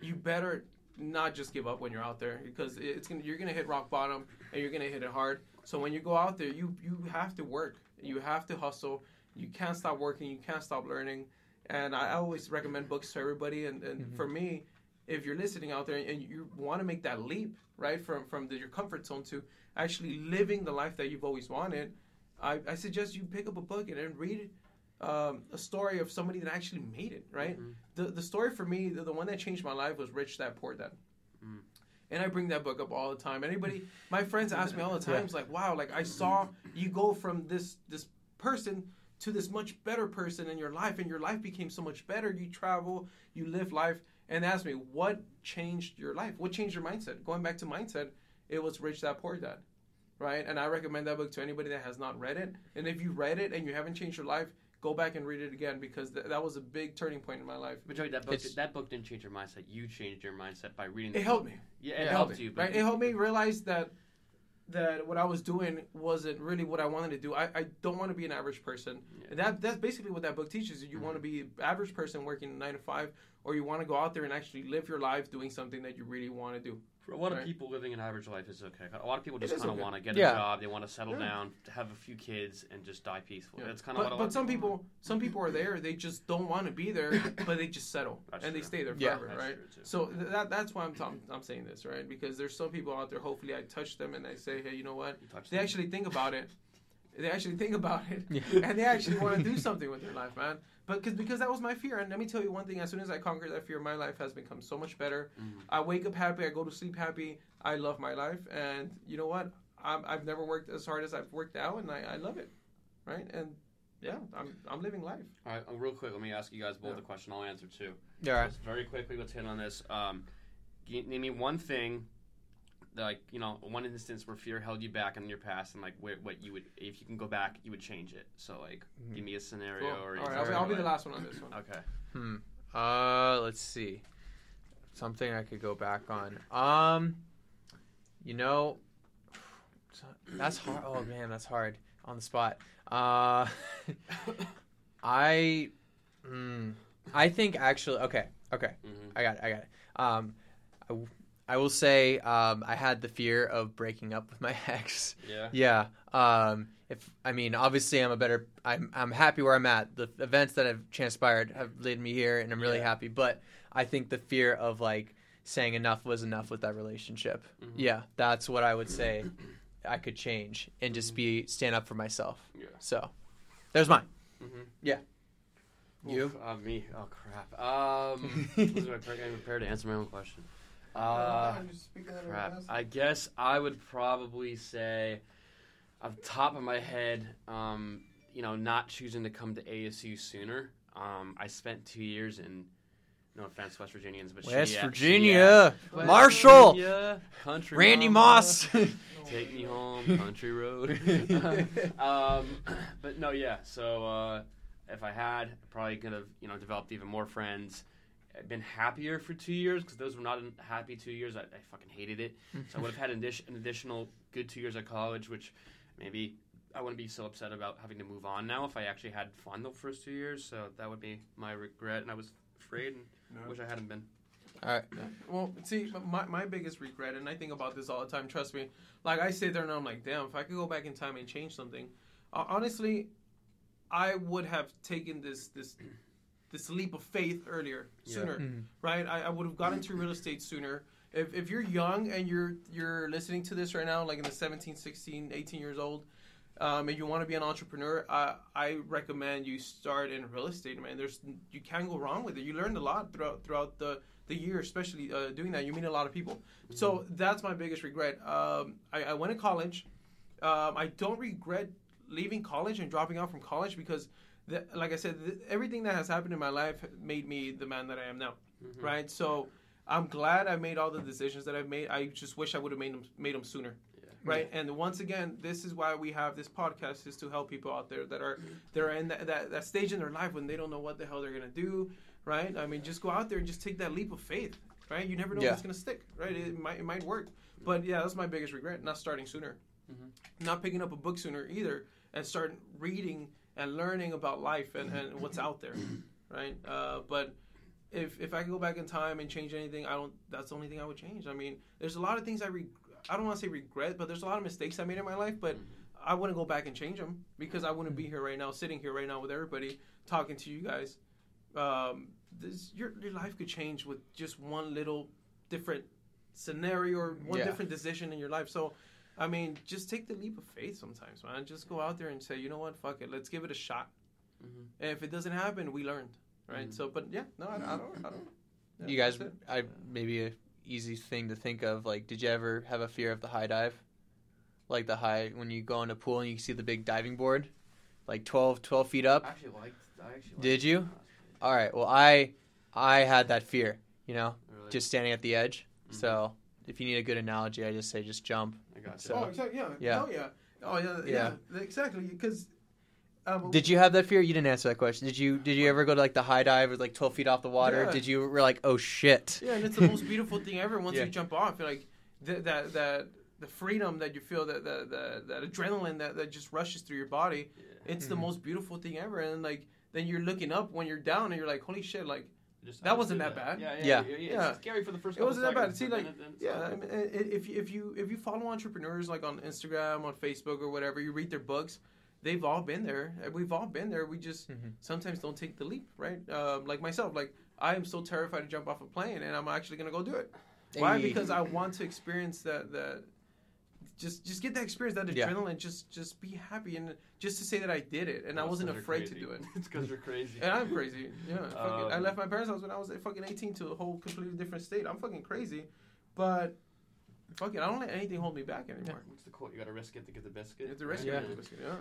you better not just give up when you're out there because it's gonna you're gonna hit rock bottom and you're gonna hit it hard. So when you go out there, you you have to work. You have to hustle. You can't stop working. You can't stop learning. And I always recommend books to everybody. And, and mm-hmm. for me, if you're listening out there and you want to make that leap, right, from from the, your comfort zone to actually living the life that you've always wanted, I, I suggest you pick up a book and, and read um, a story of somebody that actually made it, right? Mhm. The the story for me, the, the one that changed my life was Rich Dad Poor Dad. Mm. And I bring that book up all the time. Anybody, my friends ask me all the time, Yeah. it's like, wow, like I saw you go from this this person to this much better person in your life, and your life became so much better. You travel, you live life, and ask me, what changed your life? What changed your mindset? Going back to mindset, it was Rich Dad Poor Dad, right? And I recommend that book to anybody that has not read it. And if you read it and you haven't changed your life, go back and read it again because th- that was a big turning point in my life. But Joey, that book, It's- that book didn't change your mindset. You changed your mindset by reading. It helped book. me. Yeah, it It helped helped you. me, but right? It helped me realize that that what I was doing wasn't really what I wanted to do. I, I don't want to be an average person. Yeah. And that that's basically what that book teaches you. You want to mm-hmm. be an average person working nine to five, or you want to go out there and actually live your life doing something that you really want to do. For a lot of Right. people, living an average life is okay. A lot of people It just is kind of okay. want to get Yeah. a job. They want to settle Yeah. down, have a few kids, and just die peacefully. Yeah. That's kind of what a But, lot but of some people. people some people are there. They just don't want to be there, but they just settle That's and they true. stay there Yeah. forever, That's right? true, too. So th- that that's why I'm, t- I'm saying this, right? Because there's some people out there. Hopefully, I touch them and I say, hey, you know what? You touched They them. actually think about it. They actually think about it, Yeah. and they actually want to do something with their life, man. But cause, because that was my fear, and let me tell you one thing: as soon as I conquered that fear, my life has become so much better. Mhm. I wake up happy. I go to sleep happy. I love my life, and you know what? I'm, I've never worked as hard as I've worked now, and I, I love it, right? And yeah, I'm I'm living life. All right, uh, real quick, let me ask you guys both Yeah. a question. I'll answer too. All right. Just very quickly, let's hit on this. Um, g- name me one thing, like you know, one instance where fear held you back in your past, and like where, what you would, if you can go back, you would change it. So like, give me a scenario Cool. or. All right, I'll, be- I'll be the last one on this one. Okay. Hmm. Uh, let's see. something I could go back on. Um, you know, that's hard. Oh man, that's hard on the spot. Uh, I, mm, I think actually. Okay, okay, Mhm. I got it. I got it. Um, I, w- I will say um, I had the fear of breaking up with my ex. Yeah. Yeah. Um, if I mean, obviously, I'm a better. I'm I'm happy where I'm at. The events that have transpired have led me here, and I'm really Yeah. happy. But I think the fear of like saying enough was enough with that relationship. Mhm. Yeah, that's what I would say. I could change and just be stand up for myself. Yeah. So, there's mine. Mm-hmm. Yeah. You? Oof, uh, me? Oh crap. Um, prepared, I'm prepared to answer my own question. Uh, crap. I guess I would probably say, off the top of my head, um, you know, not choosing to come to ASU sooner. Um, I spent two years in, no offense, West Virginians, but West Cheyenne- Virginia, Cheyenne- Marshall, Virginia, country Randy mama. Moss. Take me home, country road. um, but no, yeah. So uh, if I had, probably could have, you know, developed even more friends. I've been happier for two years because those were not an- happy two years. I, I fucking hated it. So I would have had an, addi- an additional good two years at college, which maybe I wouldn't be so upset about having to move on now if I actually had fun the first two years. So that would be my regret, and I was afraid and wish I hadn't been. All right. Well, see, my, my biggest regret, and I think about this all the time, trust me. Like, I sit there and I'm like, damn, if I could go back in time and change something, uh, honestly, I would have taken this this this leap of faith earlier, Yeah. sooner, Mhm. right? I, I would have gotten into real estate sooner. If, if you're young and you're you're listening to this right now, like in the 17, 16, 18 years old, um, and you want to be an entrepreneur, I, I recommend you start in real estate, man. There's you can't go wrong with it. You learned a lot throughout throughout the the year, especially uh, doing that. You meet a lot of people. So that's my biggest regret. Um, I, I went to college. Um, I don't regret leaving college and dropping out from college because, the, like I said, th- everything that has happened in my life made me the man that I am now. Mhm. Right. So I'm glad I made all the decisions that I've made. I just wish I would have made them made them sooner. Yeah. Right. And once again, this is why we have this podcast is to help people out there that are they're in that, that, that stage in their life when they don't know what the hell they're gonna do. Right. I mean, just go out there and just take that leap of faith. Right. You never know Yeah. if it's gonna stick. Right. It might it might work. But yeah, that's my biggest regret. Not starting sooner. Mhm. Not picking up a book sooner either, and start reading and learning about life and, and what's out there. Right. Uh, but if if I could go back in time and change anything, I don't. That's the only thing I would change. I mean, there's a lot of things I re- I don't want to say regret, but there's a lot of mistakes I made in my life. But I wouldn't go back and change them because I wouldn't be here right now, sitting here right now with everybody, talking to you guys. Um, this, your your life could change with just one little different scenario or one Yeah. different decision in your life. So. I mean, just take the leap of faith sometimes, man. Just go out there and say, you know what, fuck it, let's give it a shot. Mhm. And if it doesn't happen, we learned, right? Mhm. So, but yeah, no, I, I don't, I don't. yeah, you guys. I maybe a easy thing to think of. Like, did you ever have a fear of the high dive? Like the high when you go in a pool and you see the big diving board, like 12, 12 feet up. I actually liked. I actually liked Did you? All right. Well, I I had that fear. You know, Really? just standing at the edge. Mhm. So if you need a good analogy, I just say just jump. I got so- oh, exactly. Yeah. Yeah. Oh, yeah. Oh, yeah. Yeah. Exactly. Because. Um, Did you have that fear? You didn't answer that question. Did you? Did you ever go to like the high dive or like twelve feet off the water? Yeah. Did you were like, oh shit? Yeah, and it's the most beautiful thing ever. Once Yeah. you jump off, you're like that that that the freedom that you feel, that that that, that adrenaline that, that just rushes through your body. Yeah. It's the Mhm. most beautiful thing ever. And like then you're looking up when you're down, and you're like, holy shit, like Just That wasn't understood that bad. Yeah, Yeah. yeah, yeah. Yeah. It's scary for the first. It wasn't couple that bad. seconds, See, like, then then Yeah. I mean, i- i- if you, if you if you follow entrepreneurs like on Instagram, on Facebook, or whatever, you read their books. They've all been there. We've all been there. We just Mhm. sometimes don't take the leap, right? Um, like myself, like I am so terrified to jump off a plane, and I'm actually gonna go do it. Why? Hey. Because I want to experience that that just just get that experience, that Yeah. adrenaline. Just just be happy, and just to say that I did it, and I wasn't you're afraid to do it. it's because you're crazy. And I'm crazy. Yeah, fucking, I Um, left my parents' house when I was like, fucking 18 to a whole completely different state. I'm fucking crazy, but fuck it, I don't let anything hold me back anymore. What's the quote? You got to risk it to get the biscuit. It's a risk. Yeah. Yeah. yeah.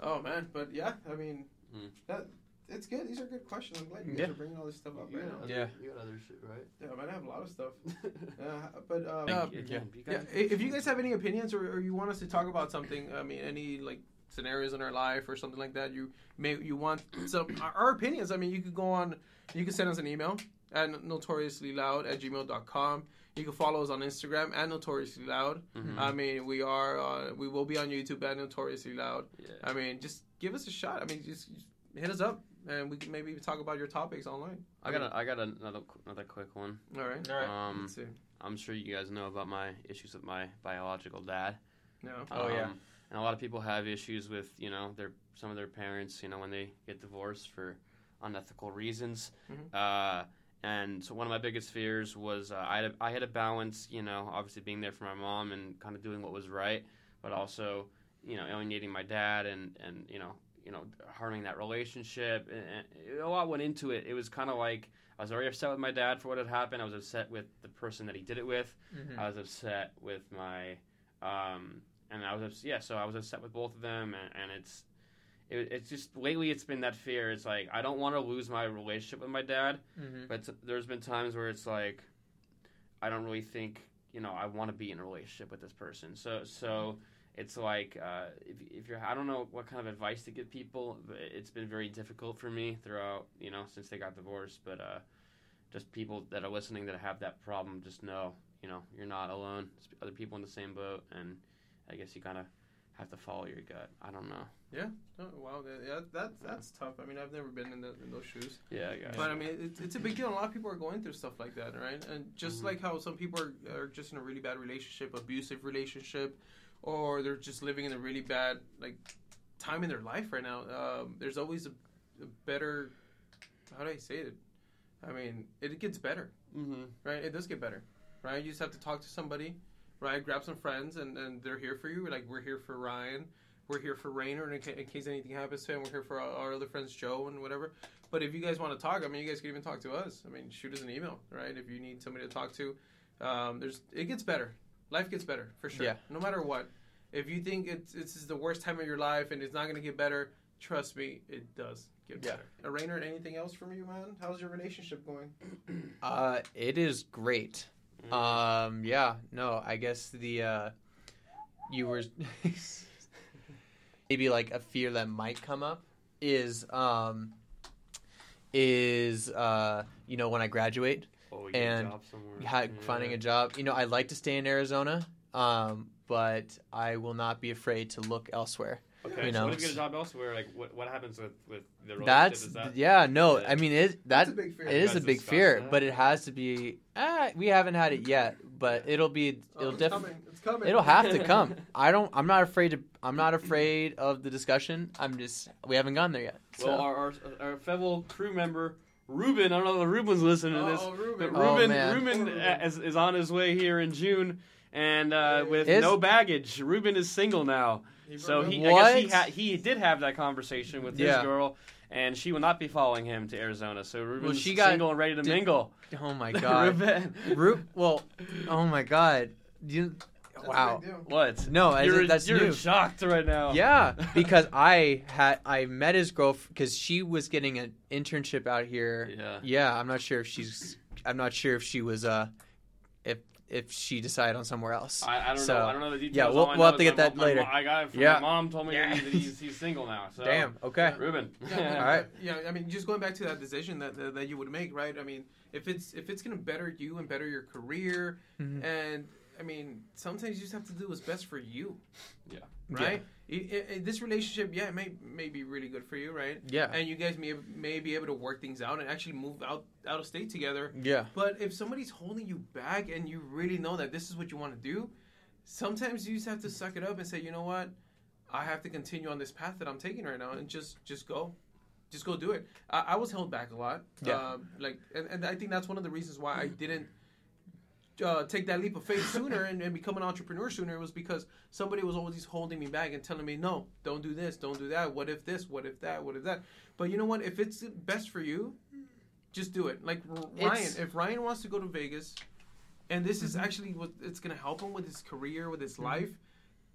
Oh man, but yeah, I mean, Hmm. that it's good. These are good questions. I'm glad you guys Yeah. are bringing all this stuff up You right now. other- Yeah. You got other shit, right? Yeah, man, I have a lot of stuff. Uh, but um, uh, you again. You yeah, if you guys have any opinions or, or you want us to talk about something, I mean, any like scenarios in our life or something like that, you may you want some our- our opinions. I mean, you could go on, you can send us an email at notoriously loud at gmail.com. You can follow us on Instagram at notoriously loud. Mhm. I mean, we are uh, we will be on YouTube at notoriously loud. yeah. I mean, just give us a shot. I mean, just, just hit us up and we can maybe even talk about your topics online. I got a, I got another another quick one. All right. All right. Um, Let's see. I'm sure you guys know about my issues with my biological dad. No. Oh, yeah. Um, And a lot of people have issues with you know their some of their parents you know when they get divorced for unethical reasons. Mhm. Uh, and so one of my biggest fears was uh, I had a, I had to balance you know obviously being there for my mom and kind of doing what was right, but also you know alienating my dad and and you know you know harming that relationship. And, a lot went into it. It was kind of like. I was already upset with my dad for what had happened. I was upset with the person that he did it with. Mhm. I was upset with my, um, and I was yeah. So I was upset with both of them, and, and it's, it, it's just lately it's been that fear. It's like I don't want to lose my relationship with my dad, Mhm. but there's been times where it's like, I don't really think you know I want to be in a relationship with this person. So so it's like uh, if if you're I don't know what kind of advice to give people. It's been very difficult for me throughout you know since they got divorced, but. uh just people that are listening that have that problem, just know, you know, you're not alone. There's other people in the same boat, and I guess you kind of have to follow your gut. I don't know. Oh, wow. that- Yeah, that's that's tough. I mean, I've never been in, the, in those shoes. Yeah, I guess. But I mean, it's, it's a big deal. A lot of people are going through stuff like that, right? And just Mhm. like how some people are, are just in a really bad relationship, abusive relationship, or they're just living in a really bad like time in their life right now. Um, there's always a, a better. How do I say it? I mean, it gets better, mm-hmm. right? It does get better, right? You just have to talk to somebody, right? Grab some friends, and, and they're here for you. Like we're here for Ryan, we're here for Rainer, in, ca- in case anything happens to him. We're here for our, our other friends, Joe, and whatever. But if you guys want to talk, I mean, you guys can even talk to us. I mean, shoot us an email, right? If you need somebody to talk to, um, there's it gets better. Life gets better for sure. Yeah. No matter what. If you think it's this is the worst time of your life and it's not going to get better, trust me, it does get Yeah. better. Uh, Rainer, anything else from you, man? How's your relationship going? Uh, it is great. Mm-hmm. Um, yeah, no, I guess the uh, you were maybe like a fear that might come up is um is uh you know when I graduate oh, and a ha- Yeah. finding a job. You know, I'd like to stay in Arizona, um, but I will not be afraid to look elsewhere. Okay, you so know, what if you get a job elsewhere? Like, what what happens with with the relationship? That's Is that yeah, no, Yeah. I mean it that That's a big fear. it a big fear, but it has to be. Ah, we haven't had it yet, but it'll be. Oh, It'll it's definitely. coming. It's coming. It'll have to come. I don't. I'm not afraid to. I'm not afraid of the discussion. I'm just. We haven't gone there yet. So. well, our, our our fellow crew member Ruben. I don't know if Ruben's listening to this. Oh, But Ruben. Oh, Ruben, man. Ruben Ruben. is, is on his way here in June, and uh, with Is- no baggage. Ruben is single now, He so he up. I guess he ha- he did have that conversation with Yeah. his girl, and she will not be following him to Arizona. So Ruben's she got- single and ready to did- mingle. oh my god. Ruben, Ru- well, oh my god. You. That's Wow. big deal. what? No, I, You're, that's you're new. shocked right now. Yeah, because I had I met his girl because she was getting an internship out here. Yeah. Yeah, I'm not sure if she's. I'm not sure if she was uh, if if she decided on somewhere else. I, I don't So, know. I don't know the details. yeah, we'll- we'll have to get that my later. mom- I got it from Yeah. my mom. Told me Yeah. that he's, he's single now. So. Damn. Okay. Ruben. Yeah, All right. Yeah, I mean, just going back to that decision that, that that you would make, right? I mean, if it's if it's gonna better you and better your career, Mhm. and I mean, sometimes you just have to do what's best for you. Yeah. Right. I- I- I- this relationship, yeah, it may may be really good for you, right? Yeah. And you guys may may be able to work things out and actually move out out of state together. Yeah. But if somebody's holding you back and you really know that this is what you want to do, sometimes you just have to suck it up and say, you know what, I have to continue on this path that I'm taking right now, and just just go, just go do it. I, I was held back a lot, Yeah. um, like, and, and I think that's one of the reasons why I didn't. Uh, take that leap of faith sooner and, and become an entrepreneur sooner was because somebody was always holding me back and telling me no don't do this don't do that. What if this? What if that? What if that? But you know what? If it's best for you just do it. Like ryan It's- if ryan wants to go to vegas and this is actually what it's going to help him with his career with his life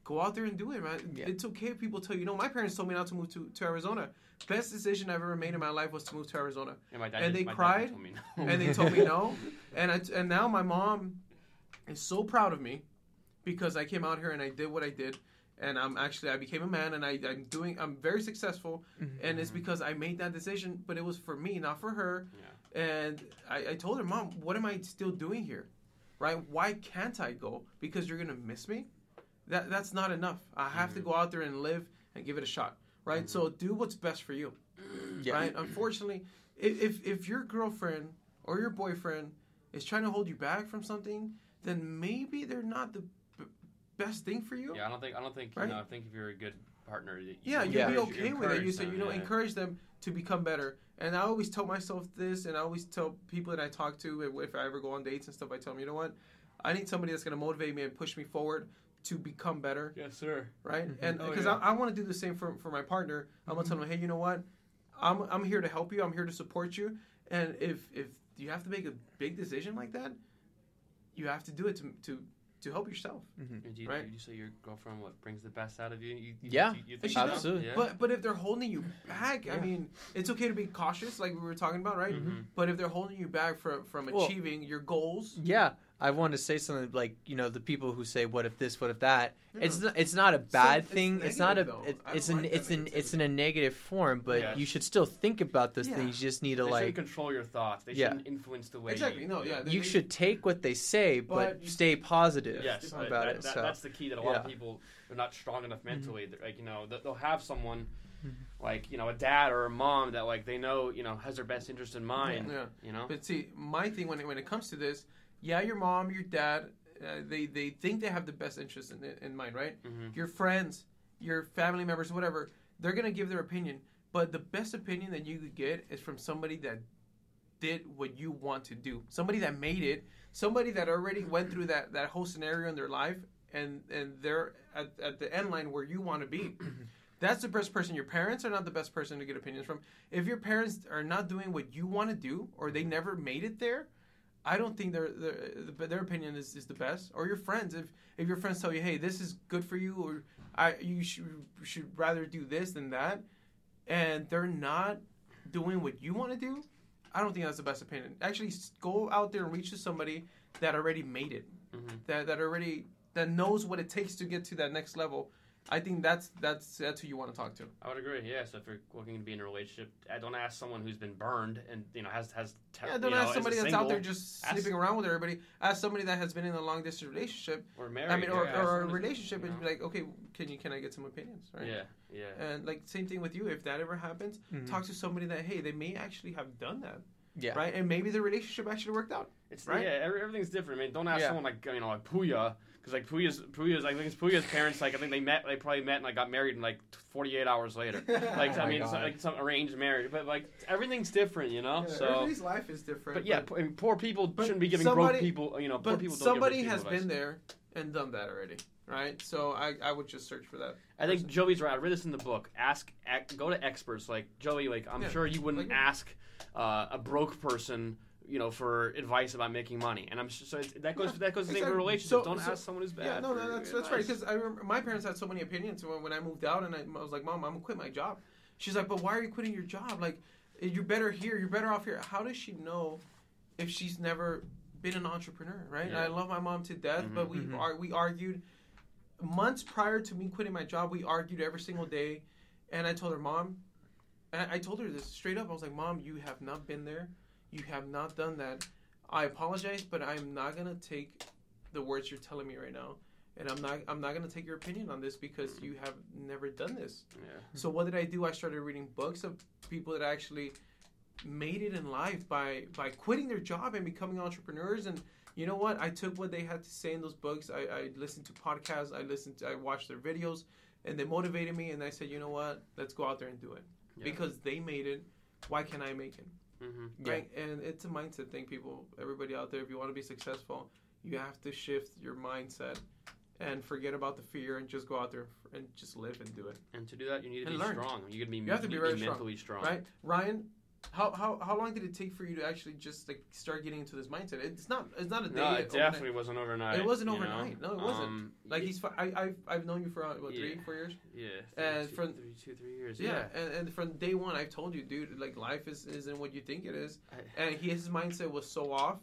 go out there and do it man Yeah. it's okay if people tell you no my parents told me not to move to, to arizona best decision i've ever made in my life was to move to arizona And, my dad And did- they cried, told me no. and they told me no and I, and now my mom is so proud of me because I came out here and I did what I did and I'm actually I became a man and I, I'm doing I'm very successful mm-hmm. and it's mm-hmm. because I made that decision but it was for me not for her Yeah. And I, I told her, Mom, what am I still doing here? Right? Why can't I go? Because you're gonna miss me? That that's not enough. I have to Mhm. go out there and live and give it a shot. Right? Mhm. So do what's best for you. Yeah. Right? Unfortunately, if, if if your girlfriend or your boyfriend is trying to hold you back from something, then maybe they're not the b- best thing for you. Yeah, I don't think I don't think Right? you know. I think if you're a good partner, you, Yeah, you you'd be encourage- okay with it. You encourage say, you know, yeah. encourage them to become better. And I always tell myself this, and I always tell people that I talk to if- if I ever go on dates and stuff. I tell them, you know what, I need somebody that's going to motivate me and push me forward to become better, Yes, sir. right? Mhm. And Oh, because yeah. I, I want to do the same for for my partner. I'm gonna tell them, hey, you know what, I'm I'm here to help you. I'm here to support you. And if if you have to make a big decision like that, you have to do it to to to help yourself. And do you, Right. you say your girlfriend what brings the best out of you? you, you Yeah, you, you think so? does. Absolutely. Yeah. But but if they're holding you back, I mean, it's okay to be cautious, like we were talking about, right? Mhm. But if they're holding you back from from Well- achieving your goals, Yeah, I want to say something like you know the people who say what if this, what if that. Yeah. It's not, it's not a bad it's thing. It's not a it, it's an like it's an negativity. it's in a negative form, but Yes. you should still think about those Yeah. things. You just need to They like control your thoughts. They Yeah. shouldn't influence the way Exactly, You, no, yeah, they- you should take what they say, but, But stay positive Yes, about that, it. that- so that's the key. That a lot of people are not strong enough mentally. Mm-hmm. They're Like you know, they- they'll have someone Mhm. like you know a dad or a mom that like they know you know has their best interest in mind. yeah. You know. But see, my thing when it, when it comes to this, yeah, your mom, your dad, uh, they they think they have the best interest in in mind, right? hmm Your friends, your family members, whatever, they're gonna give their opinion. But the best opinion that you could get is from somebody that did what you want to do. Somebody that made it. Somebody that already went through that, that whole scenario in their life and and they're at, at the end line where you want to be. That's the best person. Your parents are not the best person to get opinions from. If your parents are not doing what you want to do or they never made it there, I don't think their their, their opinion is, is the best. Or your friends, if if your friends tell you, hey, this is good for you, or I you should should rather do this than that, and they're not doing what you want to do, I don't think that's the best opinion. Actually, go out there and reach to somebody that already made it, hmm that that already that knows what it takes to get to that next level. I think that's that's that's who you want to talk to. I would agree. Yeah. So if you're looking to be in a relationship, I don't ask someone who's been burned and you know has has. Te- Yeah, don't you know, ask as a somebody that's single out there just ask- sleeping around with everybody. Ask somebody that has been in a long distance relationship. or married. I mean, or, yeah, or a relationship, you and be like, okay, can you can I get some opinions, right? Yeah. Yeah. And like same thing with you. If that ever happens, Mhm. talk to somebody that hey, they may actually have done that, yeah. right? And maybe the relationship actually worked out. It's Right? yeah, every, everything's different. I mean, don't ask Yeah. someone like you know like Puya because like Puya's Puya's I think it's Puya's parents like I think they met they probably met and like got married in like 48 hours later. Like Oh I mean, it's like some arranged marriage, but like everything's different, you know. Yeah, so, everybody's life is different. but yeah, I mean, poor people shouldn't be giving somebody- broke people. You know, poor but people. Don't somebody give has people been there and done that already, right? So I I would just search for that. I think Joey's right. I read this in the book. Ask, ac go to experts like Joey. Like I'm Yeah, sure you wouldn't like- ask uh, a broke person, you know, for advice about making money. And I'm s- so that goes Yeah, that goes same for relationships. So- Don't so- ask someone who's bad. Yeah, no, no, that's that's right. Because I remember my parents had so many opinions when, when I moved out, and I, I was like, "Mom, I'm gonna quit my job." She's like, "But why are you quitting your job? Like, you're better here. You're better off here." How does she know if she's never been an entrepreneur, right? And I love my mom to death, but we Mhm. are we argued months prior to me quitting my job. We argued every single day, and I told her, "Mom," and I I told her this straight up. I was like, "Mom, you have not been there. You have not done that. I apologize, but I'm not gonna take the words you're telling me right now." and I'm not I'm not gonna take your opinion on this because mm-hmm. you have never done this. yeah. So what did I do? I started reading books of people that actually made it in life by by quitting their job and becoming entrepreneurs. And you know what? I took what they had to say in those books. I, I listened to podcasts. I listened. To, I watched their videos, and they motivated me. And I said, you know what? Let's go out there and do it Yeah. because they made it. Why can't I make it? Hmm Yeah. Right? And it's a mindset thing, people. Everybody out there, if you want to be successful, you have to shift your mindset and forget about the fear and just go out there and just live and do it. And to do that, you need to And be learn. strong. You got to be. You have to be need very strong, mentally strong. Right? Ryan, how, how how long did it take for you to actually just like start getting into this mindset? It's not it's not a day. No, it overnight. definitely wasn't overnight. It wasn't you know? overnight. No, it wasn't. Um, Like he's I I've, I've known you for uh, what three Yeah. four years. yeah, and two, from- three, two, three years. Yeah, Yeah. and, and from day one, I've told you, dude, like life is isn't what you think it is. I- And he, his mindset was so off,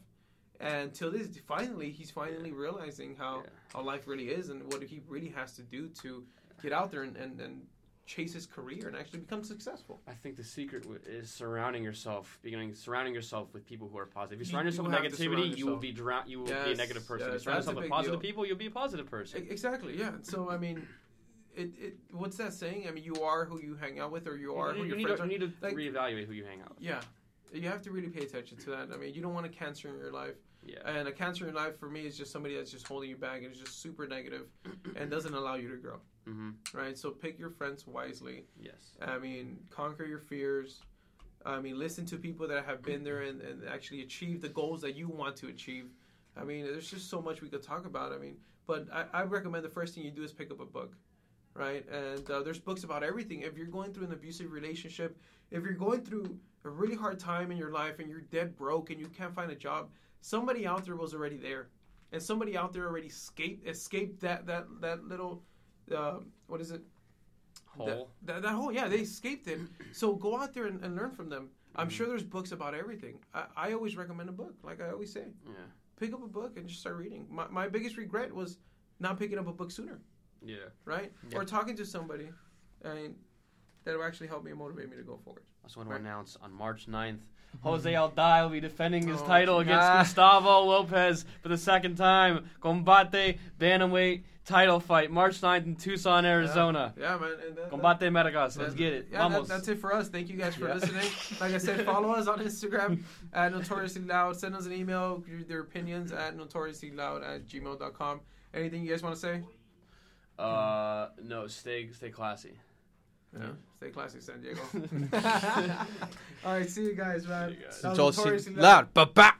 and till this, finally, he's finally realizing how Yeah. how life really is and what he really has to do to get out there and, and, and chase his career and actually become successful. I think the secret w- is surrounding yourself, beginning surrounding yourself with people who are positive. If you You- surround yourself with have to surround negativity, you will be drown. You will be a negative person. if you surround yourself with positive deal. people, you'll be a positive person. E- Exactly, yeah. So I mean, it, it what's that saying? I mean, you are who you hang out with, or you are you, who you your friends to, are. you need to Like- reevaluate who you hang out with. Yeah, you have to really pay attention to that. I mean, you don't want a cancer in your life, Yeah. and a cancer in life for me is just somebody that's just holding you back and is just super negative and doesn't allow you to grow. hmm Right. So pick your friends wisely. Yes. I mean, conquer your fears. I mean, listen to people that have been there and, and actually achieve the goals that you want to achieve. I mean, there's just so much we could talk about. I mean, but I, I recommend the first thing you do is pick up a book, right? And uh, there's books about everything. If you're going through an abusive relationship, if you're going through a really hard time in your life and you're dead broke and you can't find a job, somebody out there was already there, and somebody out there already escaped escaped that that that little uh, what is it Whole. that, that whole yeah they escaped it so go out there and, and learn from them i'm Mhm. sure there's books about everything I, I always recommend a book like i always say Yeah. pick up a book and just start reading my, my biggest regret was not picking up a book sooner Yeah. right Yeah. or talking to somebody and that will actually help me and motivate me to go forward I just want to announce on March 9th, Jose Alday will be defending his Oh, title against ah. Gustavo Lopez for the second time. Combate Bantamweight title fight, March 9th in Tucson, Arizona. yeah man and that, Combate Metagas. Let's get it. yeah, that, that's it for us. Thank you guys for Yeah. listening. Like I said, follow us on Instagram at Notoriously Loud. Send us an email, your opinions at notoriouslyloud at gmail.com. Anything you guys want to say? Uh, no, stay stay classy. Yeah. Stay classy, San Diego. All right, see you guys, man. See you guys. That was Notoriously Notoriously loud. Ba ba.